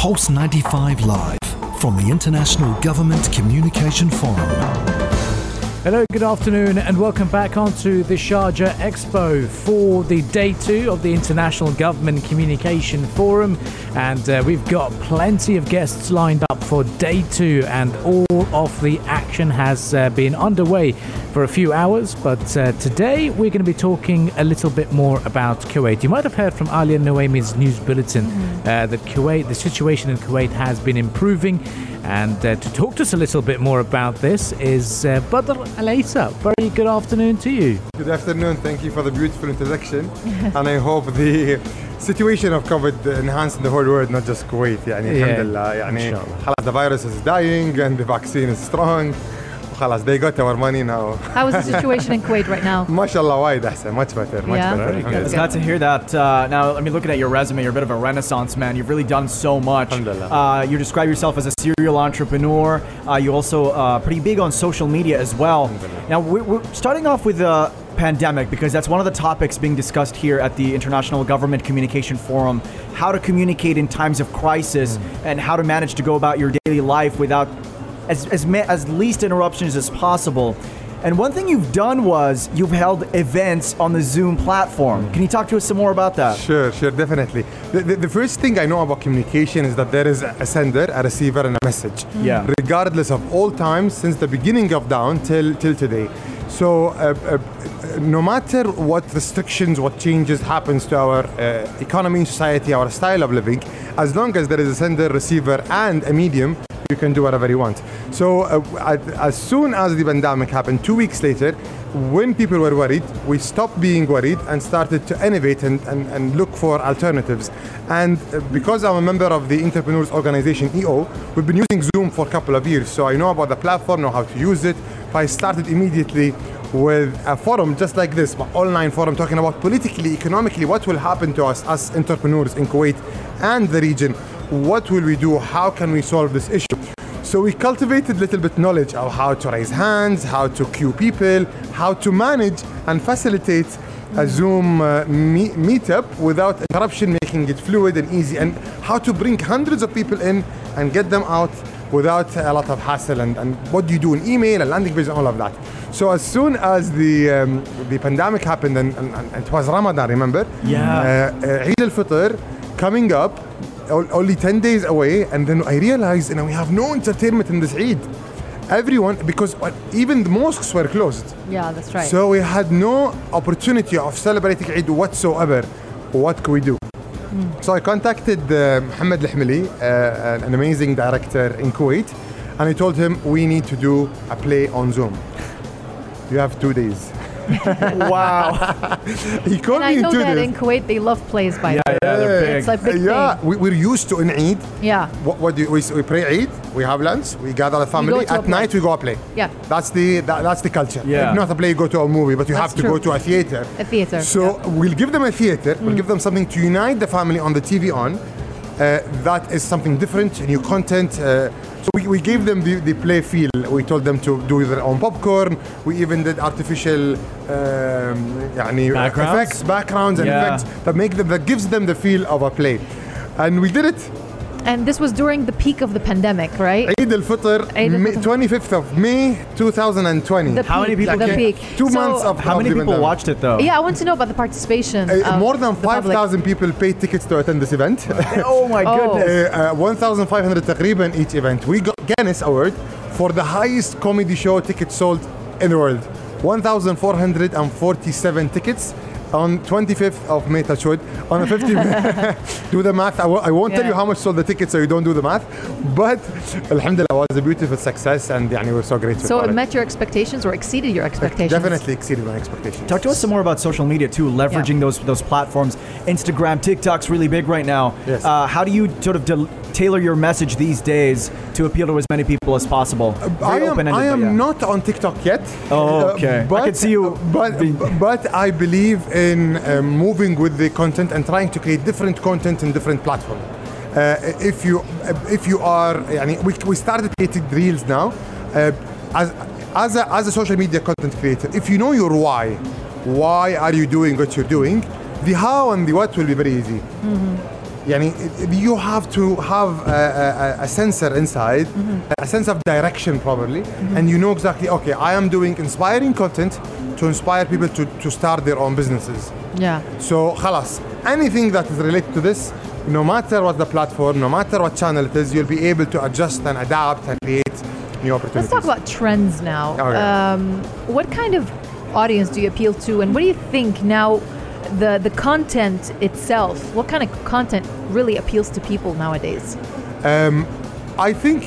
Pulse 95 Live from the International Government Communication Forum. Hello, good afternoon, and welcome back onto the Sharjah Expo for the day two of the International Government Communication Forum. And uh, we've got plenty of guests lined up for day two, and all of the action has uh, been underway for a few hours. But uh, today we're going to be talking a little bit more about Kuwait. You might have heard from Alia Noemi's news bulletin uh, that Kuwait, the situation in Kuwait has been improving. And uh, to talk to us a little bit more about this is uh, Badr Alaisa. Very good afternoon to you. Good afternoon. Thank you for the beautiful introduction. and I hope the situation of COVID enhanced in the whole world, not just Kuwait. يعني Yeah. الحمد لله يعني إن شاء الله. خلاص the virus is dying and the vaccine is strong. وخلاص they got our money now. How is the situation in Kuwait right now? ما شاء الله وايد أحسن. Much better. Much Yeah. better. Very الحمد It's لله. glad to hear that. Uh, now, I mean, looking at your resume, you're a bit of a renaissance man. You've really done so much. Alhamdulillah. Uh, you describe yourself as a serial entrepreneur. Uh, you also uh, pretty big on social media as well. Now, we're, we're starting off with the pandemic because that's one of the topics being discussed here at the International Government Communication Forum. How to communicate in times of crisis and how to manage to go about your daily life without as, as, as least interruptions as possible. And one thing you've done was you've held events on the Zoom platform. Can you talk to us some more about that? Sure, sure, definitely. The, the, the first thing I know about communication is that there is a sender, a receiver, and a message. Yeah. Regardless of all times since the beginning of down till till today. So uh, uh, no matter what restrictions, what changes happens to our uh, economy, society, our style of living, as long as there is a sender, receiver, and a medium, you can do whatever you want. So uh, as soon as the pandemic happened, two weeks later, when people were worried, we stopped being worried and started to innovate and, and, and look for alternatives. And uh, because I'm a member of the Entrepreneurs Organization EO, we've been using Zoom for a couple of years. So I know about the platform, know how to use it. I started immediately with a forum just like this, an online forum talking about politically, economically, what will happen to us as entrepreneurs in Kuwait and the region. What will we do? How can we solve this issue? So we cultivated a little bit knowledge of how to raise hands, how to cue people, how to manage and facilitate a Zoom uh, me- meetup without interruption, making it fluid and easy, and how to bring hundreds of people in and get them out without a lot of hassle. And, and what do you do in email, a landing page, and all of that. So as soon as the um, the pandemic happened, and, and, and it was Ramadan, remember? Yeah. Uh, uh, Eid al-Fitr coming up, only 10 days away, and then I realized, you know, we have no entertainment in this Eid. Everyone, because uh, even the mosques were closed. Yeah, that's right. So we had no opportunity of celebrating Eid whatsoever. What could we do? So I contacted uh, Mohammed Al-Hmili, uh, an amazing director in Kuwait, and I told him we need to do a play on Zoom. You have two days. wow. He called and I me in know two that days. in Kuwait they love plays by Yeah, the way. yeah, they're big. It's like big yeah, thing. we, we're used to in Eid. Yeah. What, what do you, we, we pray Eid, we have lunch, we gather the family. At night we go a play. Yeah. That's the that, that's the culture. Yeah. Not a play, you go to a movie, but you That's have to true. go to a theater. A theater, So yeah. Mm. we'll give them a theater. We'll give them something to unite the family on the TV on. Uh, that is something different, new content. Uh, so we, we gave them the, the play feel. We told them to do their own popcorn. We even did artificial um, يعني Backgrounds? effects, backgrounds, and Yeah. effects that make them that gives them the feel of a play. And we did it. And this was during the peak of the pandemic, right? Eid al-Fitr, Eid May- al-Fitr. 25th of May 2020. The How many peak, people The came? peak. Two So- months of How of many the people pandemic. watched it though? Yeah, I want to know about the participation. Uh, of more than the public. 5,000 people paid tickets to attend this event. Oh my Oh. goodness. uh, uh, 1,500 تقريبا each event. We got Guinness Award for the highest comedy show tickets sold in the world. 1,447 tickets on 25th of May, touch wood. On the 15th, do the math. I w- I won't tell Yeah. you how much sold the tickets so you don't do the math. But Alhamdulillah, it was a beautiful success and يعني, we're so grateful So for it it. met your expectations or exceeded your expectations? Definitely exceeded my expectations. Talk to us some more about social media too, leveraging Yeah. those those platforms. Instagram, TikTok's really big right now. Yes. Uh, how do you sort of del- tailor your message these days to appeal to as many people as possible. Very I am, I am yeah. not on TikTok yet. Oh, uh, okay. Uh, but, I can see you. But, but I believe in uh, moving with the content and trying to create different content in different platforms. Uh, if you uh, if you are, I mean, we, we started creating reels now. Uh, as as a, as a social media content creator, if you know your why, why are you doing what you're doing, the how and the what will be very easy. Mm-hmm يعني you have to have a, a, a sensor inside, a sense of direction probably, and you know exactly, okay, I am doing inspiring content to inspire people to, to start their own businesses. Yeah. So خلاص anything that is related to this, no matter what the platform, no matter what channel it is, you'll be able to adjust and adapt and create new opportunities. Let's talk about trends now. Okay. Um, what kind of audience do you appeal to, and what do you think now? The the content itself. What kind of content really appeals to people nowadays? Um, I think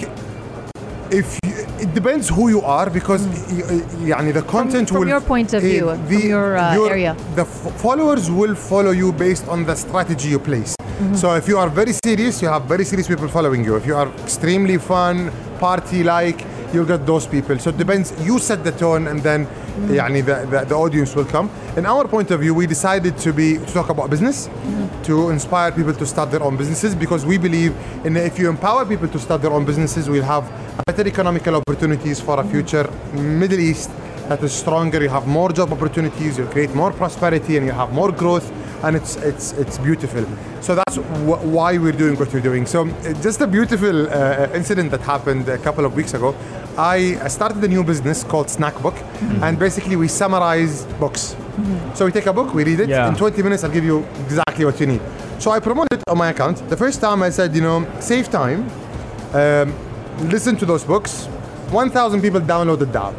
if you, it depends who you are because y- y- يعني the content from will your point of eh, view, from your, uh, area. the f- followers will follow you based on the strategy you place Mm-hmm. so if you are very serious you have very serious people following you if you are extremely fun party like you'll get those people so it depends you set the tone and then Mm-hmm. يعني the, the, the audience will come in our point of view we decided to be to talk about business Mm-hmm. to inspire people to start their own businesses because we believe in if you empower people to start their own businesses we'll have better economical opportunities for a future middle east that is stronger you have more job opportunities you create more prosperity and you have more growth and it's it's it's beautiful so that's wh- why we're doing what we're doing so uh, just a beautiful uh, incident that happened a couple of weeks ago I started a new business called Snackbook, mm-hmm. and basically we summarize books. Mm-hmm. So we take a book, we read it. Yeah. In 20 minutes, I'll give you exactly what you need. So I promoted it on my account. The first time I said, you know, save time, um, listen to those books. 1,000 people downloaded that.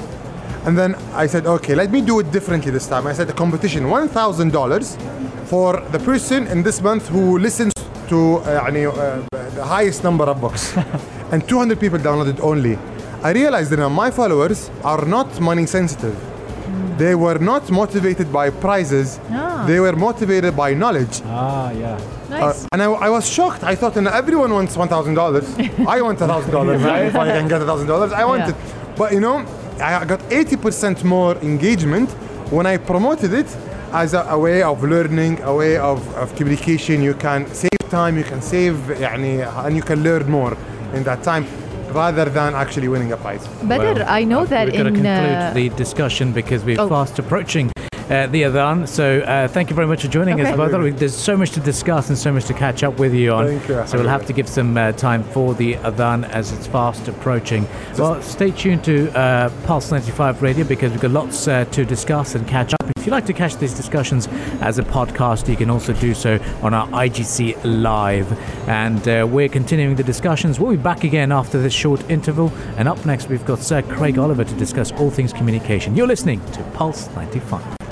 And then I said, okay, let me do it differently this time. I said, a competition, $1,000 for the person in this month who listens to uh, uh, the highest number of books. and 200 people downloaded only. I realized that now my followers are not money sensitive. They were not motivated by prizes. Ah. They were motivated by knowledge. Ah, yeah. Nice. Uh, and I, I was shocked. I thought, you know, everyone wants one thousand dollars. I want a thousand dollars. right? If I can get a thousand dollars, I want Yeah. it. But you know, I got eighty percent more engagement when I promoted it as a, a way of learning, a way of, of communication. You can save time. You can save, يعني, and you can learn more in that time, rather than actually winning a prize. Better, Well, I know uh, that we're going in to conclude uh, the discussion because we're Oh. fast approaching uh, the Adhan. So uh, thank you very much for joining us, Okay. We- There's so much to discuss and so much to catch up with you on. You, So we'll have to give some uh, time for the Adhan as it's fast approaching. well, stay tuned to uh, Pulse 95 Radio because we've got lots uh, to discuss and catch up. If you'd like to catch these discussions as a podcast, you can also do so on our IGC Live. And uh, we're continuing the discussions. We'll be back again after this short interval. And up next, we've got Sir Craig Oliver to discuss all things communication. You're listening to Pulse 95.